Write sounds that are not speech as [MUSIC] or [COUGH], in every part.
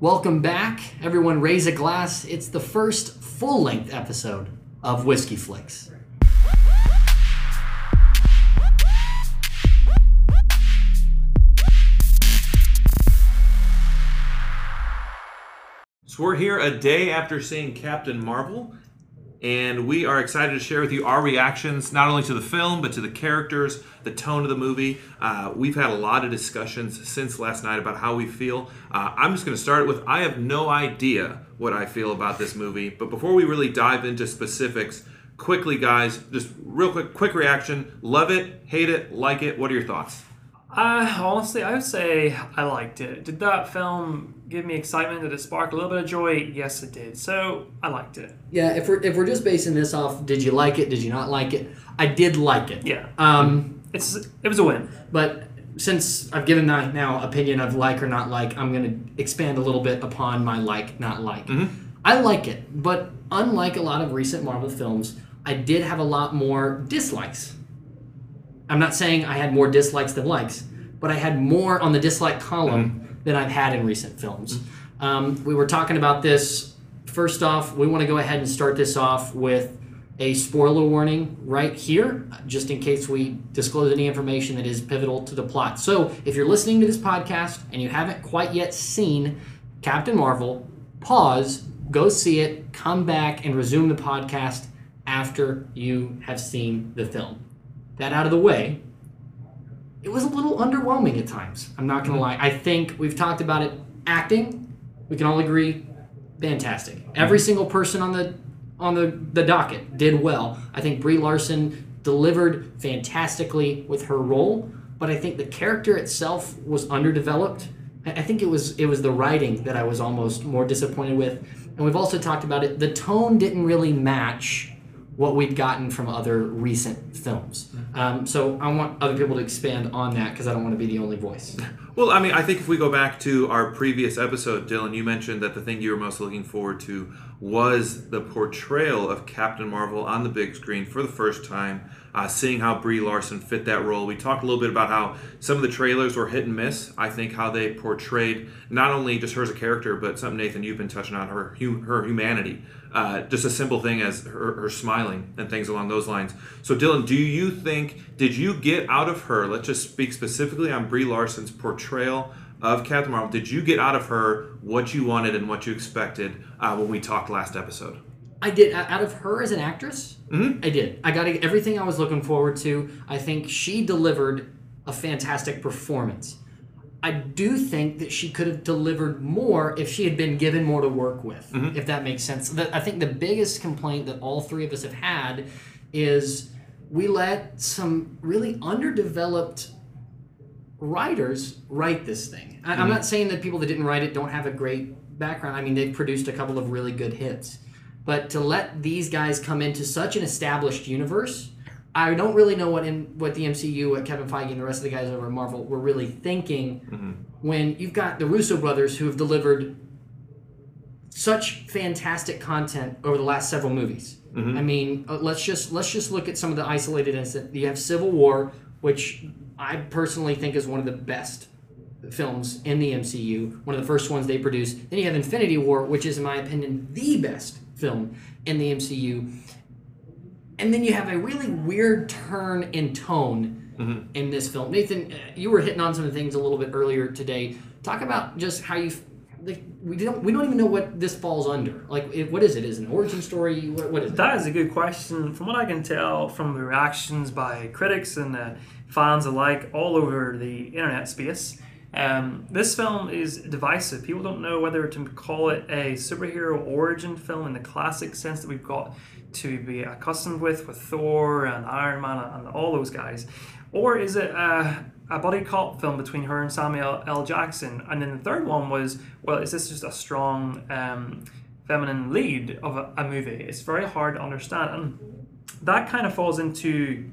Welcome back. Everyone raise a glass. It's the first full length episode of Whiskey Flicks. So we're here a day after seeing Captain Marvel, and we are excited to share with you our reactions not only to the film but to the characters, the tone of the movie. Uh, we've had a lot of discussions since last night about how we feel. Uh, I'm just going to start with I have no idea what I feel about this movie, but before we really dive into specifics, quickly, guys, just real quick, quick reaction: love it, hate it, like it. What are your thoughts? Uh, honestly, I would say I liked it. Did that film give me excitement? Did it spark a little bit of joy? Yes, it did. So I liked it. Yeah, if we're if we're just basing this off, did you like it? Did you not like it? I did like it. Yeah. Um, It's it was a win. but since I've given my now opinion of like or not like, I'm going to expand a little bit upon my like not like. I like it, but unlike a lot of recent Marvel films, I did have a lot more dislikes. I'm not saying I had more dislikes than likes, but I had more on the dislike column than I've had in recent films. Um, we were talking about this. First off, we want to go ahead and start this off with a spoiler warning right here, just in case we disclose any information that is pivotal to the plot. So, if you're listening to this podcast and you haven't quite yet seen Captain Marvel, pause, go see it, come back, and resume the podcast after you have seen the film. That out of the way, it was a little underwhelming at times. I'm not gonna lie. I think we've talked about it. Acting, we can all agree, fantastic. Every single person on the on the, the docket did well. I think Brie Larson delivered fantastically with her role, but I think the character itself was underdeveloped. I I think it was it was the writing that I was almost more disappointed with. And we've also talked about it. The tone didn't really match what we'd gotten from other recent films. Um, so I want other people to expand on that because I don't want to be the only voice. [LAUGHS] Well, I mean, I think if we go back to our previous episode, Dylan, you mentioned that the thing you were most looking forward to was the portrayal of Captain Marvel on the big screen for the first time, uh, seeing how Brie Larson fit that role. We talked a little bit about how some of the trailers were hit and miss. I think how they portrayed not only just her as a character, but something Nathan you've been touching on her her humanity. Uh, just a simple thing as her, her smiling and things along those lines. So, Dylan, do you think did you get out of her? Let's just speak specifically on Brie Larson's portrayal of Captain Marvel. Did you get out of her what you wanted and what you expected uh, when we talked last episode? I did out of her as an actress. I did. I got everything I was looking forward to. I think she delivered a fantastic performance. I do think that she could have delivered more if she had been given more to work with, if that makes sense. I think the biggest complaint that all three of us have had is we let some really underdeveloped writers write this thing. I, I'm mm-hmm. not saying that people that didn't write it don't have a great background. I mean, they've produced a couple of really good hits. But to let these guys come into such an established universe, I don't really know what in what the MCU, what Kevin Feige and the rest of the guys over at Marvel were really thinking mm-hmm. when you've got the Russo brothers who have delivered such fantastic content over the last several movies. I mean, uh, let's just let's just look at some of the isolated incidents. You have Civil War, which I personally think is one of the best films in the MCU, one of the first ones they produced. Then you have Infinity War, which is, in my opinion, the best film in the MCU. And then you have a really weird turn in tone in this film. Nathan, uh, you were hitting on some of the things a little bit earlier today. Talk about just how you. We don't we don't even know what this falls under. Like, it, what is it? Is it an origin story? What, what is? That is a good question. From what I can tell from the reactions by critics and uh, fans alike all over the internet space, um, this film is divisive. People don't know whether to call it a superhero origin film in the classic sense that we've got to be accustomed with, with Thor and Iron Man and all those guys, or is it a, a buddy cop film between her and Samuel L. Jackson? And then the third one was, well, is this just a strong um, feminine lead of a, a movie? It's very hard to understand. And that kind of falls into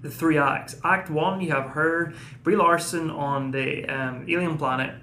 the three acts. Act one, you have her, Brie Larson on the um, alien planet.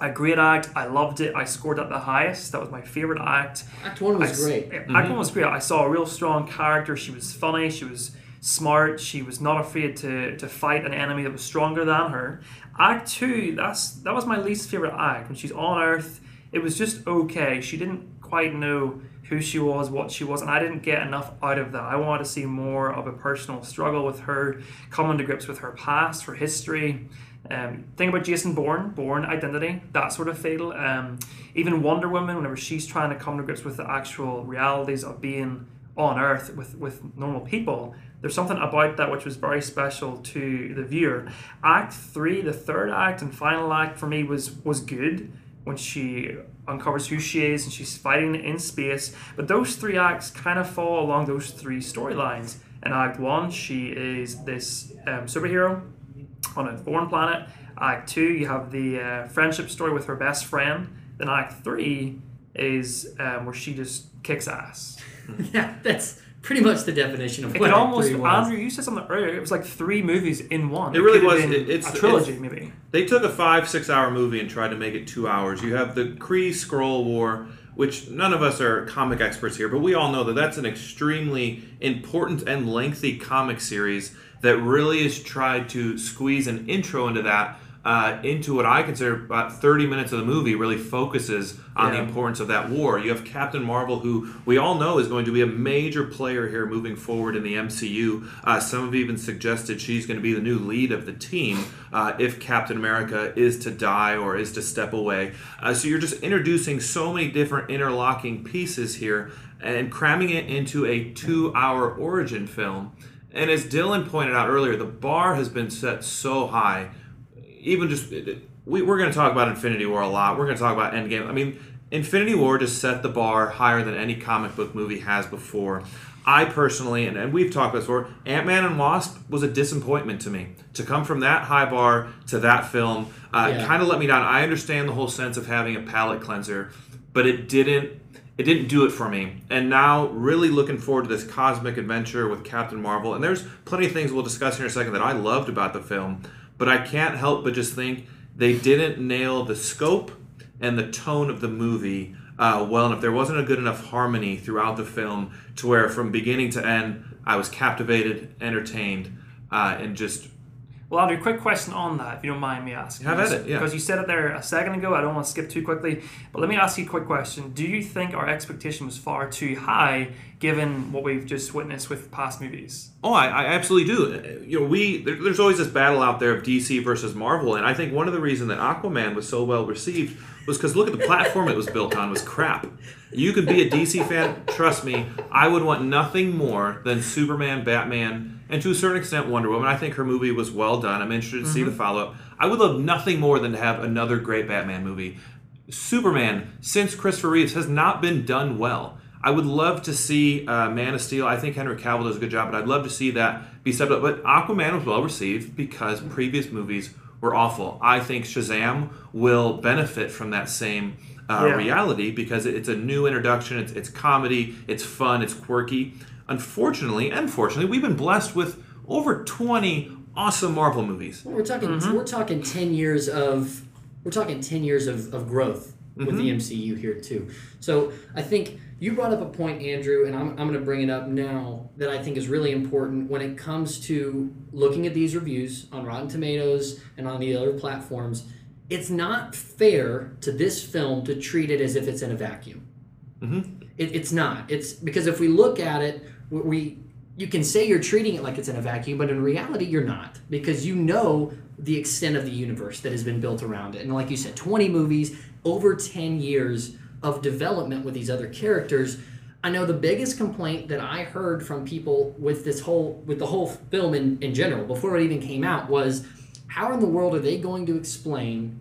A great act. I loved it. I scored at the highest. That was my favorite act. Act one was I great. Act one was great. I saw a real strong character. She was funny. She was smart. She was not afraid to, to fight an enemy that was stronger than her. Act two, that's that was my least favorite act when she's on Earth it was just okay. She didn't quite know who she was, what she was, and I didn't get enough out of that. I wanted to see more of a personal struggle with her, coming to grips with her past, her history. Um, think about Jason Bourne, Bourne Identity, that sort of feel. Um, even Wonder Woman, whenever she's trying to come to grips with the actual realities of being on Earth with, with normal people, there's something about that which was very special to the viewer. Act three, the third act and final act for me was was good when she uncovers who she is and she's fighting in space. But those three acts kind of fall along those three storylines. In Act One, she is this um, superhero on a foreign planet. Act Two, you have the uh, friendship story with her best friend. Then Act Three is um, where she just kicks ass. [LAUGHS] yeah, that's pretty much the definition of It what could almost was. Andrew, you said something earlier. It was like three movies in one. It really could was. been It- it's- a trilogy, it's- maybe. They took a five, six hour movie and tried to make it two hours. You have the Kree Skrull War, which none of us are comic experts here, but we all know that that's an extremely important and lengthy comic series that really has tried to squeeze an intro into that. Uh, into what I consider about 30 minutes of the movie really focuses on Yeah. the importance of that war. You have Captain Marvel, who we all know is going to be a major player here moving forward in the MCU. Uh, some have even suggested she's going to be the new lead of the team uh, if Captain America is to die or is to step away. Uh, so you're just introducing so many different interlocking pieces here and cramming it into a two hour origin film. And as Dylan pointed out earlier, the bar has been set so high even just we, we're going to talk about Infinity War a lot. We're going to talk about Endgame. I mean, Infinity War just set the bar higher than any comic book movie has before. I personally, and, and we've talked about this before, Ant Man and Wasp was a disappointment to me. To come from that high bar to that film uh, Yeah. kind of let me down. I understand the whole sense of having a palate cleanser, but it didn't it didn't do it for me. And now, really looking forward to this cosmic adventure with Captain Marvel. And there's plenty of things we'll discuss here in a second that I loved about the film, but I can't help but just think they didn't nail the scope and the tone of the movie uh, well enough. There wasn't a good enough harmony throughout the film to where, from beginning to end, I was captivated, entertained, uh, and just Well, Andrew, quick question on that, if you don't mind me asking. Have at it, yeah. Because you said it there a second ago. I don't want to skip too quickly, but let me ask you a quick question. Do you think our expectation was far too high, given what we've just witnessed with past movies? Oh, I, I absolutely do. You know, we there, there's always this battle out there of DC versus Marvel, and I think one of the reasons that Aquaman was so well received was because look at the platform it was built on was crap. You could be a DC fan, trust me. I would want nothing more than Superman, Batman, and to a certain extent Wonder Woman. I think her movie was well done. I'm interested to see the follow up. I would love nothing more than to have another great Batman movie. Superman, since Christopher Reeves, has not been done well. I would love to see uh, Man of Steel. I think Henry Cavill does a good job, but I'd love to see that be stepped up. But Aquaman was well received because previous movies were awful. I think Shazam will benefit from that same uh, Yeah. reality because it's a new introduction. It's, it's comedy, it's fun, it's quirky. Unfortunately, unfortunately, we've been blessed with over 20 awesome Marvel movies. We're talking Mm-hmm. we're talking ten years of we're talking ten years of, of growth with the Mm-hmm. MCU here too. So I think you brought up a point, Andrew, and I'm, I'm going to bring it up now that I think is really important when it comes to looking at these reviews on Rotten Tomatoes and on the other platforms. It's not fair to this film to treat it as if it's in a vacuum. Mm-hmm. It, it's not. It's because if we look at it, we, we you can say you're treating it like it's in a vacuum, but in reality you're not because you know the extent of the universe that has been built around it. And like you said, 20 movies, over 10 years of development with these other characters. I know the biggest complaint that I heard from people with this whole with the whole film in, in general before it even came out was how in the world are they going to explain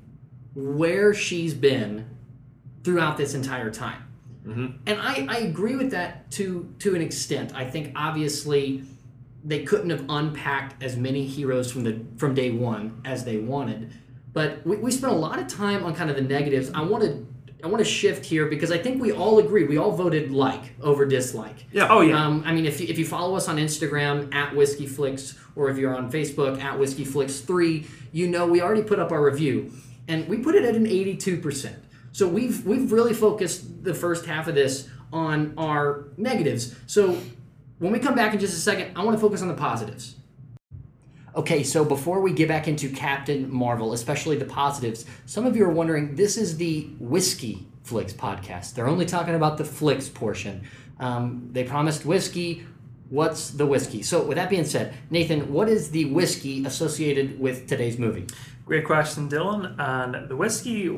where she's been throughout this entire time? Mm-hmm. And I, I agree with that to to an extent. I think obviously they couldn't have unpacked as many heroes from the from day one as they wanted. But we, we spent a lot of time on kind of the negatives. I want to I want to shift here because I think we all agree. We all voted like over dislike. Yeah. Oh, yeah. Um, I mean, if you, if you follow us on Instagram at Whiskey Flicks, or if you're on Facebook at Whiskey Flicks Three, you know we already put up our review, and we put it at an 82 percent. So we've we've really focused the first half of this on our negatives. So when we come back in just a second, I want to focus on the positives. Okay, so before we get back into Captain Marvel, especially the positives, some of you are wondering this is the whiskey Flicks podcast. They're only talking about the Flicks portion. Um, they promised whiskey. What's the whiskey? So, with that being said, Nathan, what is the whiskey associated with today's movie? Great question, Dylan. And the whiskey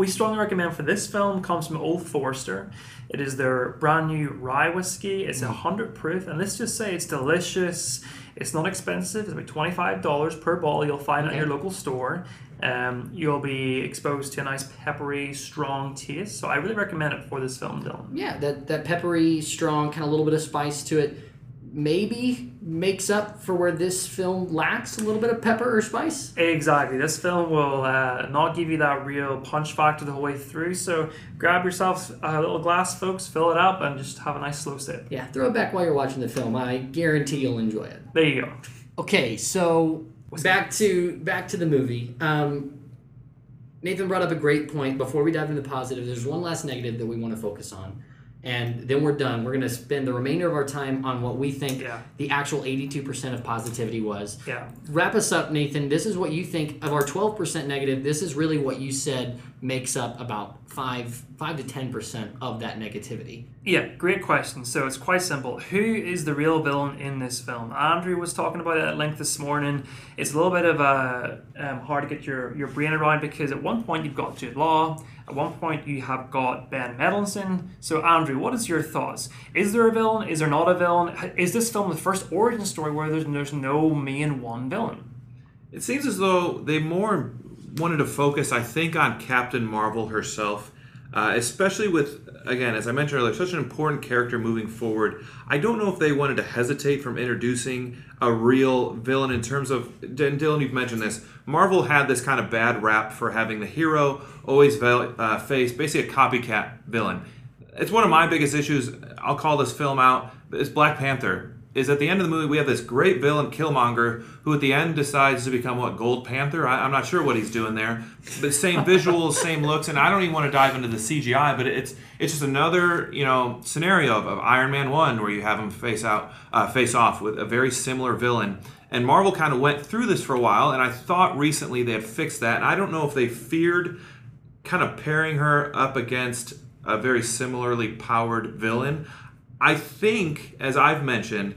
we strongly recommend for this film comes from Old Forester. It is their brand new rye whiskey. It's a hundred proof, and let's just say it's delicious. It's not expensive. It's about twenty five dollars per bottle. You'll find it at your local store. Um, you'll be exposed to a nice peppery, strong taste. So I really recommend it for this film, Dylan. Yeah, that that peppery, strong, kind of a little bit of spice to it maybe makes up for where this film lacks a little bit of pepper or spice. Exactly. This film will uh, not give you that real punch factor the whole way through. So grab yourself a little glass, folks, fill it up, and just have a nice slow sip. Yeah, throw it back while you're watching the film. I guarantee you'll enjoy it. There you go. Okay, so back to back to the movie. Um, Nathan brought up a great point. Before we dive into the positive, there's one last negative that we want to focus on and then we're done. We're going to spend the remainder of our time on what we think Yeah. the actual 82% of positivity was. Yeah. Wrap us up, Nathan. This is what you think of our 12% negative. This is really what you said makes up about 5 5 to 10% of that negativity. Yeah, great question. So it's quite simple. Who is the real villain in this film? Andrew was talking about it at length this morning. It's a little bit of a um, hard to get your, your brain around because at one point you've got Jude Law, at one point you have got Ben Mendelsohn. So Andrew, what is your thoughts? Is there a villain? Is there not a villain? Is this film the first origin story where there's there's no main one villain? It seems as though they more wanted to focus, I think, on Captain Marvel herself, uh, especially with, again, as I mentioned earlier, such an important character moving forward. I don't know if they wanted to hesitate from introducing a real villain in terms of, and Dylan, you've mentioned this. Marvel had this kind of bad rap for having the hero always vel- uh, face basically a copycat villain. It's one of my biggest issues. I'll call this film out. It's Black Panther is at the end of the movie we have this great villain Killmonger who at the end decides to become what Gold Panther. I, am not sure what he's doing there, but same visuals, [LAUGHS] same looks, and I don't even want to dive into the CGI, but it's it's just another you know scenario of, of Iron Man one where you have him face out uh, face off with a very similar villain. And Marvel kind of went through this for a while, and I thought recently they had fixed that. And I don't know if they feared kind of pairing her up against a very similarly powered villain. I think, as I've mentioned,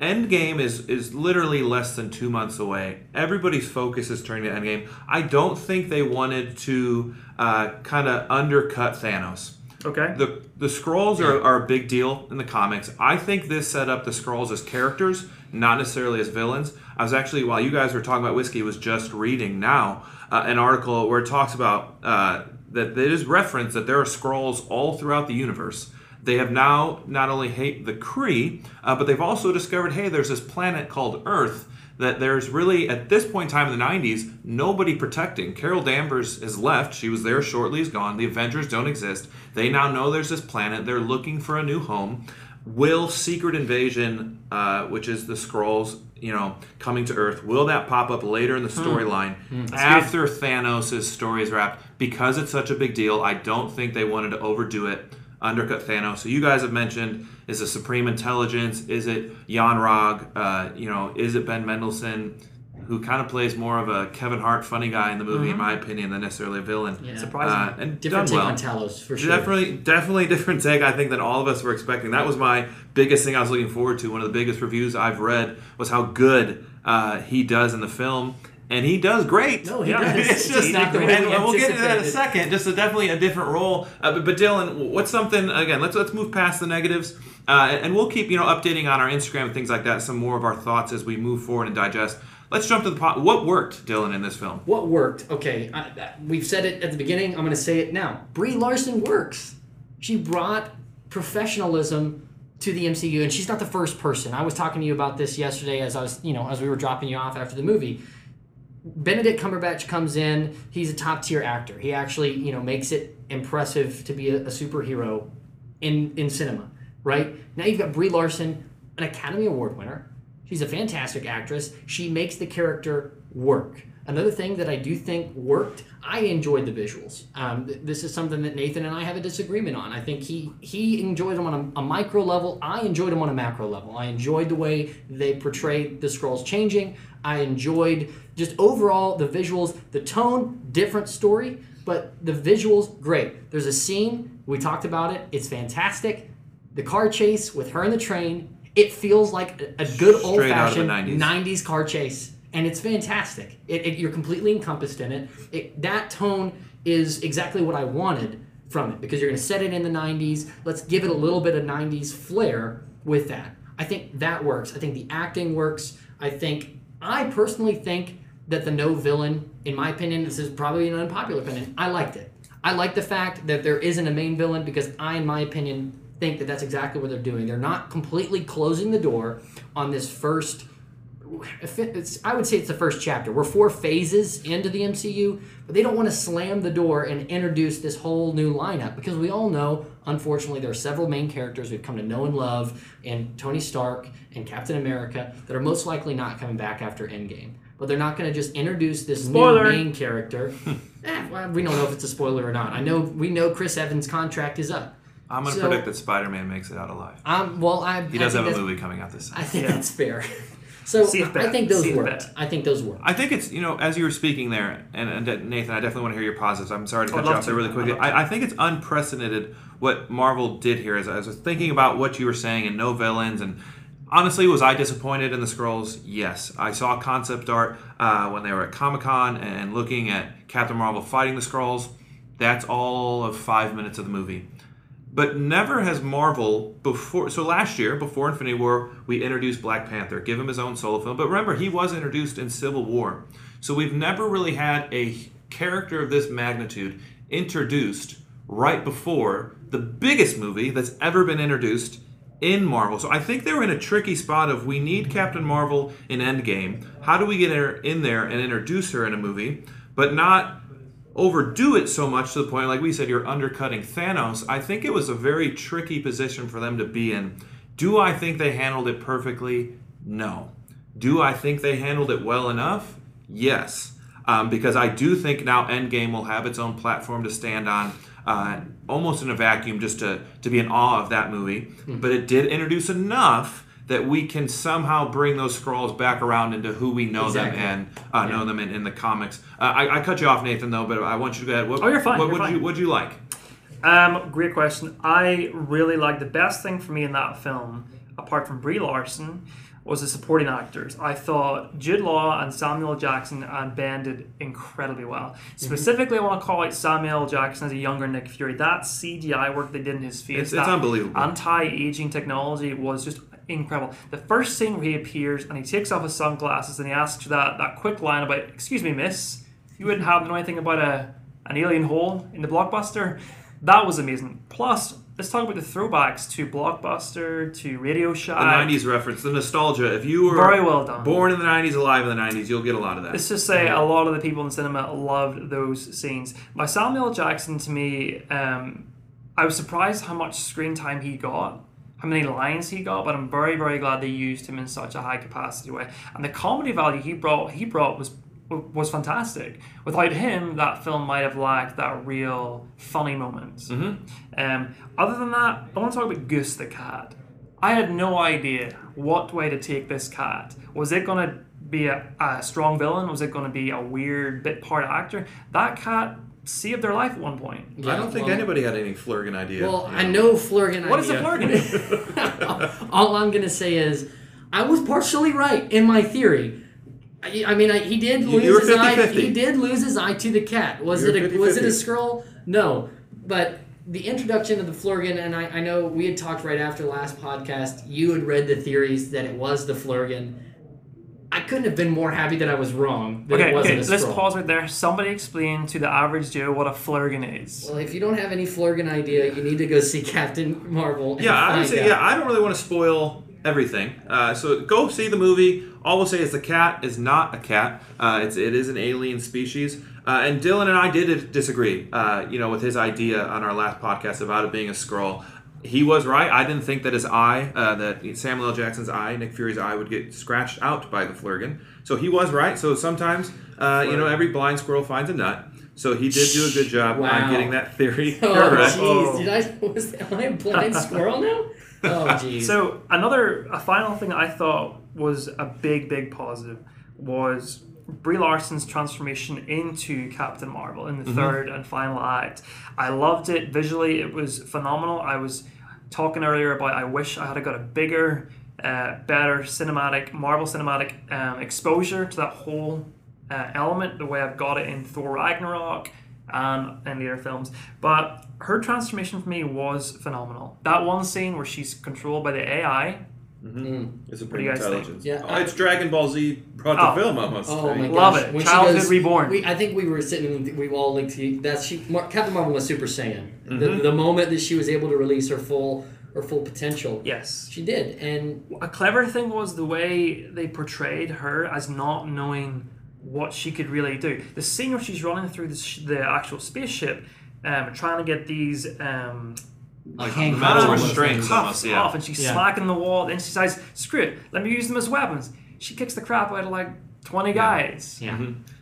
Endgame is is literally less than two months away. Everybody's focus is turning to Endgame. I don't think they wanted to uh, kind of undercut Thanos. Okay. The the Skrulls are, are a big deal in the comics. I think this set up the Skrulls as characters, not necessarily as villains. I was actually while you guys were talking about whiskey, was just reading now uh, an article where it talks about uh, that it is referenced that there are Skrulls all throughout the universe. They have now not only hate the Kree, uh, but they've also discovered, hey, there's this planet called Earth that there's really at this point in time in the 90s nobody protecting. Carol danvers has left. She was there shortly is gone. The avengers don't exist. They now know there's this planet. They're looking for a new home. Will secret invasion uh, which is the Skrulls you know coming to earth will that pop up later in the storyline after thanos' story is wrapped? Because it's such a big deal i don't think they wanted to overdo it undercut Thanos. So you guys have mentioned is it Supreme Intelligence? Is it Yon-Rogg? Uh, you know, is it Ben Mendelsohn? Who kind of plays more of a Kevin Hart funny guy in the movie, in my opinion, than necessarily a villain. Yeah. Surprising. Uh, and Different take well. on Talos, for sure. Definitely, definitely different take. I think than all of us were expecting. That was my biggest thing I was looking forward to. One of the biggest reviews I've read was how good uh, he does in the film, and he does great. No, he [LAUGHS] Yeah, does. It's just not the and way we we'll get into that in a second. Just a, definitely a different role. Uh, but, but Dylan, what's something again? Let's let's move past the negatives, uh, and, and we'll keep you know updating on our Instagram and things like that. Some more of our thoughts as we move forward and digest. Let's jump to the pot. What worked, Dylan, in this film? What worked? Okay, I, I- we've said it at the beginning. I'm going to say it now. Brie Larson works. She brought professionalism to the MCU, and she's not the first person. I was talking to you about this yesterday as I was, you know, as we were dropping you off after the movie. Benedict Cumberbatch comes in. He's a top tier actor. He actually, you know, makes it impressive to be a, a superhero in in cinema. Right now, you've got Brie Larson, an Academy Award winner. She's a fantastic actress. She makes the character work. Another thing that I do think worked, I enjoyed the visuals. Um, th- this is something that Nathan and I have a disagreement on. I think he he enjoyed them on a, a micro level. I enjoyed them on a macro level. I enjoyed the way they portrayed the Skrulls changing. I enjoyed just overall the visuals, the tone, different story. but the visuals great. There's a scene we talked about it. It's fantastic. The car chase with her in the train. It feels like a, a good old Straight out of the fashioned 90s. 90s car chase, and it's fantastic. It, it, you're completely encompassed in it. it. That tone is exactly what I wanted from it because you're going to set it in the 90s. Let's give it a little bit of 90s flair with that. I think that works. I think the acting works. I think, I personally think that the no villain, in my opinion, this is probably an unpopular opinion. I liked it. I like the fact that there isn't a main villain because I, in my opinion, think that that's exactly what they're doing. They're not completely closing the door on this first. If it- It's, I would say it's the first chapter. We're four phases into the MCU, but they don't want to slam the door and introduce this whole new lineup because we all know, unfortunately, there are several main characters we've come to know and love, and Tony Stark and Captain America that are most likely not coming back after Endgame. But they're not going to just introduce this Spoiler. new main character. [LAUGHS] eh, well, we don't know if it's a spoiler or not. I know we know Chris Evans' contract is up. I'm going to So- predict that Spider-Man makes it out alive. Um, well, I He does I have a movie coming out this summer. I think Yeah. that's fair. So See I think those See worked. bet. I think those worked. I think it's you know as you were speaking there, and, and Nathan, I definitely want to hear your positives. I'm sorry to I'd cut you off there really quickly. I, I think it's unprecedented what Marvel did here. As I was thinking about what you were saying and no villains, and honestly, was I disappointed in the Skrulls? Yes, I saw concept art uh, when they were at Comic Con and looking at Captain Marvel fighting the Skrulls. That's all of five minutes of the movie. But never has Marvel before. So last year, before Infinity War, we introduced Black Panther, give him his own solo film. But remember, he was introduced in Civil War. So we've never really had a character of this magnitude introduced right before the biggest movie that's ever been introduced in Marvel. So I think they were in a tricky spot of we need Captain Marvel in Endgame. How do we get her in there and introduce her in a movie, but not overdo it so much to the point, like we said, you're undercutting Thanos. I think it was a very tricky position for them to be in. Do I think they handled it perfectly? No. Do I think they handled it well enough? Yes. Um, because I do think now Endgame will have its own platform to stand on, uh, almost in a vacuum, just to, to be in awe of that movie. But it did introduce enough that we can somehow bring those Skrulls back around into who we know Exactly. them and uh, know them in, in the comics. Uh, I, I cut you off, Nathan, though, but I want you to go ahead. What, Oh, you're fine, What would you What'd you like? Um, great question. I really like the best thing for me in that film, apart from Brie Larson, was the supporting actors. I thought Jude Law and Samuel Jackson uh, banded incredibly well. Specifically, I want to call out Samuel Jackson as a younger Nick Fury. That CGI work they did in his face, It's- it's that unbelievable. Anti-aging technology was just incredible. The first scene where he appears and he takes off his sunglasses and he asks that that quick line about, "Excuse me, miss, you wouldn't happen to know anything about a an alien hole in the blockbuster?" That was amazing. Plus, let's talk about the throwbacks to Blockbuster, to Radio The 90s reference, the nostalgia. If you were Very well done. born in the 90s, alive in the 90s, you'll get a lot of that. Let's just say a lot of the people in cinema loved those scenes. By Samuel Jackson, to me, um, I was surprised how much screen time he got, how many lines he got, but I'm very, very glad they used him in such a high capacity way. And the comedy value he brought, he brought was was fantastic. Without him, that film might have lacked that real funny moment. Um, other than that, I want to talk about Goose the cat. I had no idea what way to take this cat. Was it going to be a, a strong villain? Was it going to be a weird bit part actor? That cat saved their life at one point. I don't think well, anybody had any Flerken idea. Well, you I know Flerken. What is a idea. Flerken? [LAUGHS] All I'm gonna say is, I was partially right in my theory. I, I mean, I, he did You- lose you were his eye. 50-50. He did lose his eye to the cat. Was You were it a was it a Skrull? No, but the introduction of the Flerken, and I, I know we had talked right after last podcast. You had read the theories that it was the Flerken. I couldn't have been more happy that I was wrong. That Okay, it wasn't okay, a let's Skrull. pause right there. Somebody explain to the average Joe what a Flerken is. Well, if you don't have any Flerken idea, you need to go see Captain Marvel. and Yeah, I would say, out. yeah, I don't really want to spoil everything. Uh, so go see the movie. All we'll say is the cat is not a cat. Uh, it's it is an alien species. Uh, and Dylan and I did disagree. Uh, you know, with his idea on our last podcast about it being a Skrull. He was right. I didn't think that his eye, uh, that Samuel L. Jackson's eye, Nick Fury's eye, would get scratched out by the Flerken. So he was right. So sometimes, uh, you know, every blind squirrel finds a nut. So he did do a good job Wow. on getting that theory [LAUGHS] Oh correct. jeez, Oh. did I was am I a blind squirrel now? [LAUGHS] Oh jeez. So another, a final thing I thought was a big, big positive was Brie Larson's transformation into Captain Marvel in the third and final act. I loved it visually; it was phenomenal. I was talking earlier about I wish I had got a bigger, uh, better cinematic Marvel cinematic um, exposure to that whole uh, element the way I've got it in Thor Ragnarok and in the other films. But her transformation for me was phenomenal. That one scene where she's controlled by the AI. It's a pretty you guys think? intelligence. Yeah, Oh, I- it's Dragon Ball Z brought Oh. the film almost. Oh my Love gosh. it. When she Childhood goes- Reborn. We, I think we were sitting. We all linked. To, that's she. Mar- Captain Marvel was Super Saiyan. Mm-hmm. The, the moment that she was able to release her full her full potential, Yes. she did. And A clever thing was the way they portrayed her as not knowing what she could really do. The scene where she's running through the, sh- the actual spaceship, um, trying to get these um, Like Hank the metal Pym restraints cuffs almost, yeah. off, and she's Yeah. smacking the wall. Then she says, "Screw it, let me use them as weapons." She kicks the crap out of like twenty guys. yeah,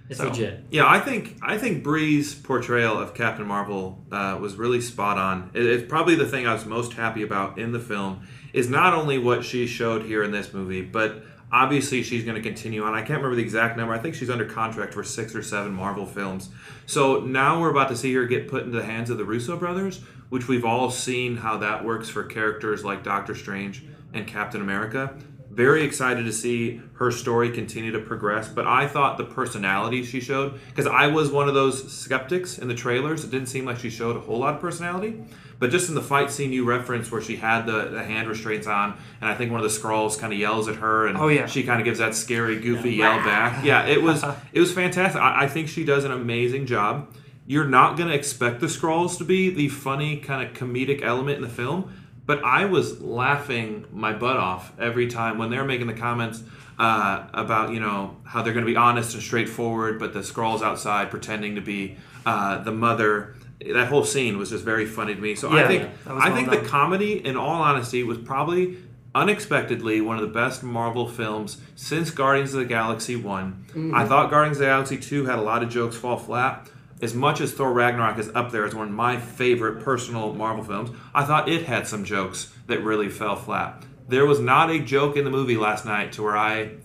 it's So- legit. Yeah, I think I think Brie's portrayal of Captain Marvel uh, was really spot on. It- it's probably the thing I was most happy about in the film is not only what she showed here in this movie, but obviously she's going to continue on. I can't remember the exact number. I think she's under contract for six or seven Marvel films. So now we're about to see her get put into the hands of the Russo brothers, which we've all seen how that works for characters like Doctor Strange and Captain America. Very excited to see her story continue to progress, but I thought the personality she showed, because I was one of those skeptics in the trailers, it didn't seem like she showed a whole lot of personality. But just in the fight scene you referenced where she had the, the hand restraints on, and I think one of the Skrulls kind of yells at her, and Oh, yeah. she kind of gives that scary, goofy yell back. Yeah, it was [LAUGHS] it was fantastic. I, I think she does an amazing job. You're not going to expect the Skrulls to be the funny kind of comedic element in the film, but I was laughing my butt off every time when they're making the comments uh, about you know how they're going to be honest and straightforward, but the Skrulls outside pretending to be uh, the mother. That whole scene was just very funny to me. So I think was I well think done. the comedy, in all honesty, was probably unexpectedly one of the best Marvel films since Guardians of the Galaxy one I thought Guardians of the Galaxy 2 had a lot of jokes fall flat. As much as Thor Ragnarok is up there as one of my favorite personal Marvel films, I thought it had some jokes that really fell flat. There was not a joke in the movie last night to where I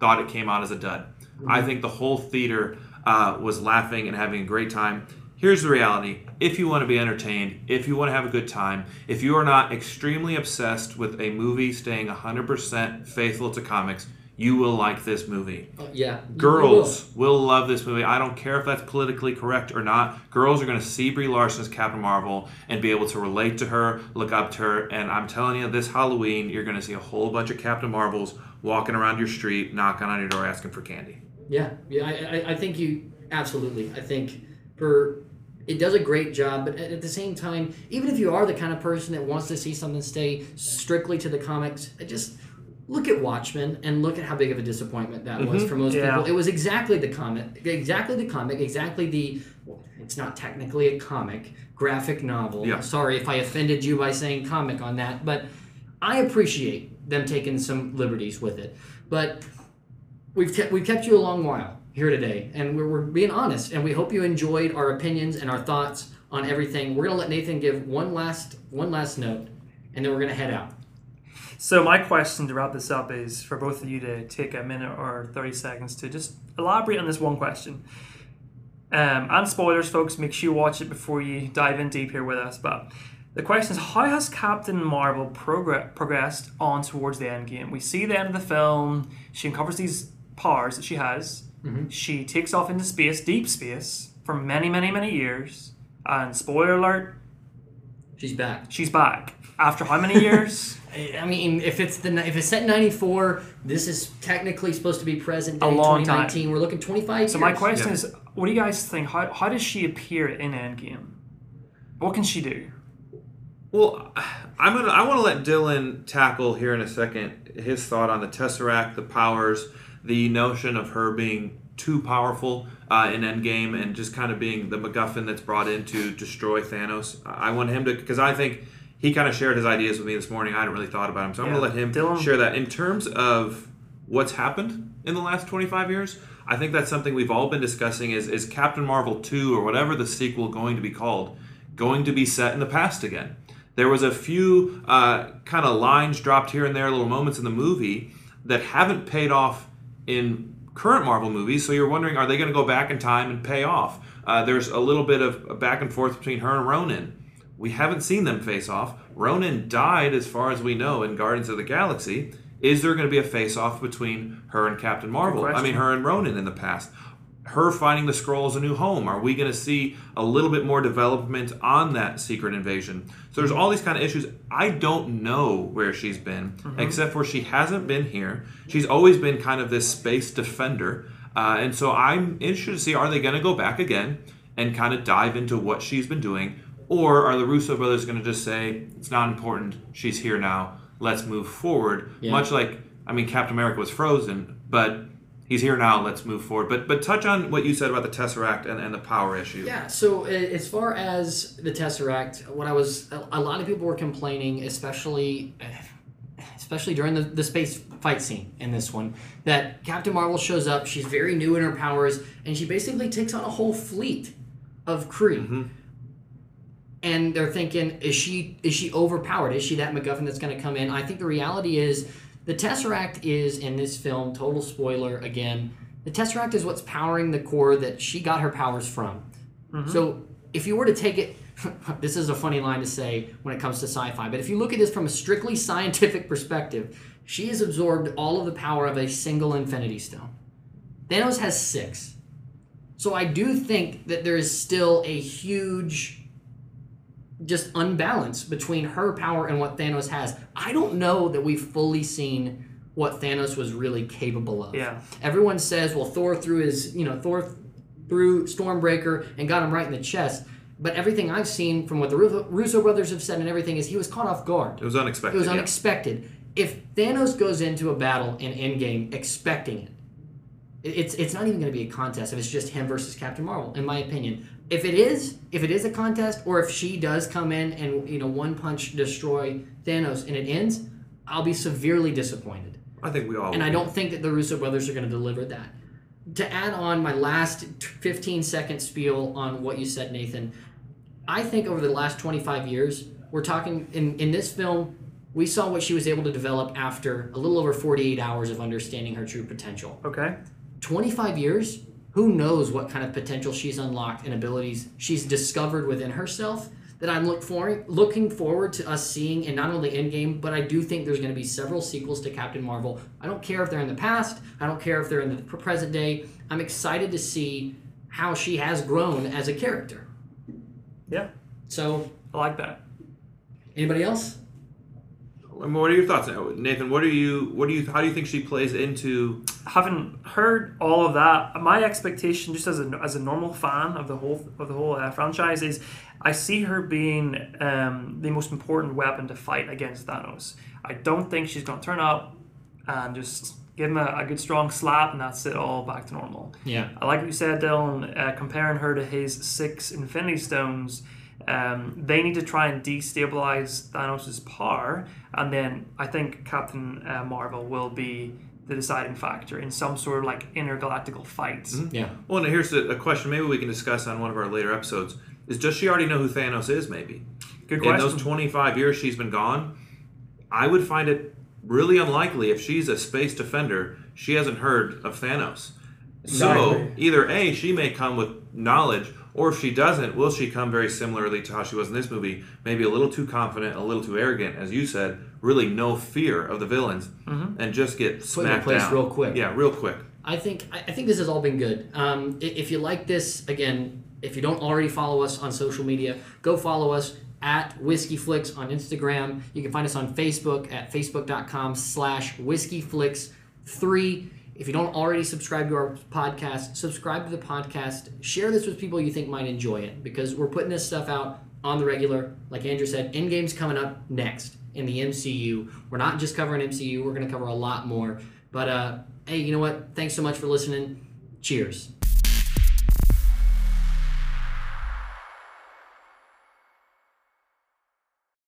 thought it came out as a dud. I think the whole theater uh, was laughing and having a great time. Here's the reality if you want to be entertained, if you want to have a good time, if you are not extremely obsessed with a movie staying 100% faithful to comics, you will like this movie. Uh, yeah, Girls will love this movie. I don't care if that's politically correct or not. Girls are going to see Brie Larson as Captain Marvel and be able to relate to her, look up to her. And I'm telling you, this Halloween, you're going to see a whole bunch of Captain Marvels walking around your street, knocking on your door, asking for candy. Yeah, yeah, I, I, I think you absolutely. I think for it does a great job, but at, at the same time, even if you are the kind of person that wants to see something stay strictly to the comics, I just look at Watchmen and look at how big of a disappointment that was mm-hmm. for most Yeah. people. It was exactly the comic, exactly the comic, exactly the. Well, it's not technically a comic, graphic novel. Yeah. Sorry if I offended you by saying comic on that, but I appreciate them taking some liberties with it. But we've kept we've kept you a long while here today, and we're, we're being honest, and we hope you enjoyed our opinions and our thoughts on everything. We're gonna let Nathan give one last one last note, and then we're gonna head out. So my question to wrap this up is for both of you to take a minute or thirty seconds to just elaborate on this one question. Um, and spoilers, folks. Make sure you watch it before you dive in deep here with us. But the question is, how has Captain Marvel progr- progressed on towards the end game? We see the end of the film. She uncovers these powers that she has. She takes off into space, deep space, for many, many, many years. And spoiler alert, She's back. she's back after how many years? [LAUGHS] I I mean, if it's the if it's set in '94, this is technically supposed to be present day A long 2019. We're looking 25 So my question Yeah. is, what do you guys think? How, how does she appear in Endgame? What can she do? Well, I'm gonna. I want to let Dylan tackle here in a second his thought on the Tesseract, the powers, the notion of her being too powerful uh, in Endgame, and just kind of being the MacGuffin that's brought in to destroy Thanos. I want him to because I think he kind of shared his ideas with me this morning. I hadn't really thought about him, so I'm Yeah. gonna let him Dylan? share that. In terms of what's happened in the last 25 years, I think that's something we've all been discussing. Is is Captain Marvel 2 or whatever the sequel going to be called? going to be set in the past again. There was a few uh, kind of lines dropped here and there, little moments in the movie that haven't paid off in current Marvel movies. So you're wondering, are they going to go back in time and pay off? Uh, there's a little bit of back and forth between her and Ronan. We haven't seen them face off. Ronan died, as far as we know, in Guardians of the Galaxy. Is there going to be a face off between her and Captain Marvel? I mean, her and Ronan in the past. Her finding the Skrulls a new home. Are we going to see a little bit more development on that secret invasion? So there's all these kind of issues. I don't know where she's been, except for she hasn't been here. She's always been kind of this space defender. Uh, and so I'm interested to see are they going to go back again and kind of dive into what she's been doing? Or are the Russo brothers going to just say, it's not important, she's here now, let's move forward? Yeah. Much like, I mean, Captain America was frozen, but he's here now, let's move forward. But but touch on what you said about the Tesseract and, and the power issue. Yeah, so uh, as far as the Tesseract, what I was, a a lot of people were complaining, especially, especially during the, the space fight scene in this one, that Captain Marvel shows up, she's very new in her powers, and she basically takes on a whole fleet of Kree. And they're thinking, is she is she overpowered? Is she that MacGuffin that's going to come in? I think the reality is, the Tesseract is in this film. Total spoiler again. The Tesseract is what's powering the core that she got her powers from. Mm-hmm. So if you were to take it, [LAUGHS] this is a funny line to say when it comes to sci-fi, but if you look at this from a strictly scientific perspective, she has absorbed all of the power of a single Infinity Stone. Thanos has six. So I do think that there is still a huge just unbalance between her power and what Thanos has. I don't know that we've fully seen what Thanos was really capable of. Yeah. Everyone says, well, Thor threw his, you know, Thor threw Stormbreaker and got him right in the chest. But everything I've seen from what the Russo Russo brothers have said and everything is he was caught off guard. It was unexpected. It was yeah. unexpected. If Thanos goes into a battle in Endgame expecting it, it- it's it's not even going to be a contest if it's just him versus Captain Marvel, in my opinion. If it is, if it is a contest, or if she does come in and you know one punch destroy Thanos and it ends, I'll be severely disappointed. I think we all. And I don't think that the Russo brothers are going to deliver that. To add on my last 15 second spiel on what you said, Nathan, I think over the last 25 years, we're talking in, in this film, we saw what she was able to develop after a little over 48 hours of understanding her true potential. Okay. 25 years, who knows what kind of potential she's unlocked and abilities she's discovered within herself that I'm look for, looking forward to us seeing in not only Endgame, but I do think there's going to be several sequels to Captain Marvel. I don't care if they're in the past, I don't care if they're in the present day. I'm excited to see how she has grown as a character. Yeah. So, I like that. anybody else? I mean, what are your thoughts, Nathan? What are you? What do you? How do you think she plays into? Having heard all of that, my expectation, just as a, as a normal fan of the whole of the whole uh, franchise, is I see her being um, the most important weapon to fight against Thanos. I don't think she's going to turn up and just give him a, a good strong slap and that's it all back to normal. Yeah. I like what you said, Dylan, uh, comparing her to his six Infinity Stones. Um, they need to try and destabilize Thanos' power, and then I think Captain uh, Marvel will be the deciding factor in some sort of like intergalactical fight. Yeah. Well, and here's a, a question. Maybe we can discuss on one of our later episodes. Is does she already know who Thanos is? Maybe Good question. in those 25 years she's been gone. I would find it really unlikely if she's a space defender. She hasn't heard of Thanos. So Exactly. either a she may come with knowledge, or if she doesn't, will she come very similarly to how she was in this movie? Maybe a little too confident, a little too arrogant, as you said. Really, no fear of the villains, and just get in smacked place down real quick. Yeah, real quick. I think I I think this has all been good. Um, if you like this, again, if you don't already follow us on social media, go follow us at Whiskey Flicks on Instagram. You can find us on Facebook at facebook.com slash Whiskey Flicks 3. If you don't already subscribe to our podcast, subscribe to the podcast. Share this with people you think might enjoy it because we're putting this stuff out on the regular. Like Andrew said, Endgame's coming up next in the MCU. We're not just covering MCU, we're going to cover a lot more. But uh, hey, you know what? Thanks so much for listening. Cheers.